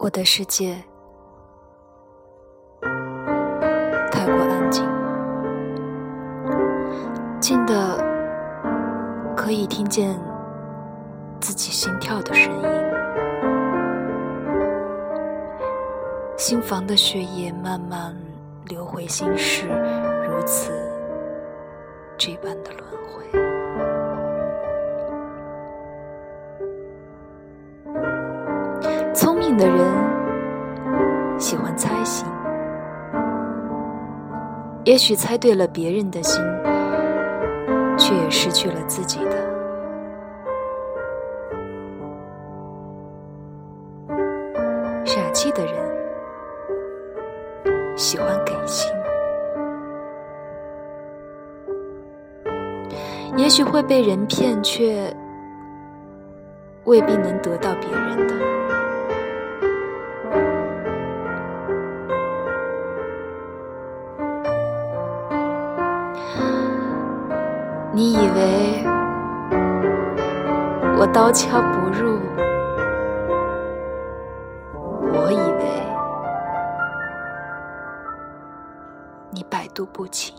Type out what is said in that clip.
我的世界。太过安静，静的可以听见自己心跳的声音，心房的血液慢慢流回心室，如此这般的轮回。的人喜欢猜心，也许猜对了别人的心，却也失去了自己的。傻气的人喜欢给心，也许会被人骗，却未必能得到别人的。你以为我刀枪不入，我以为你百毒不侵。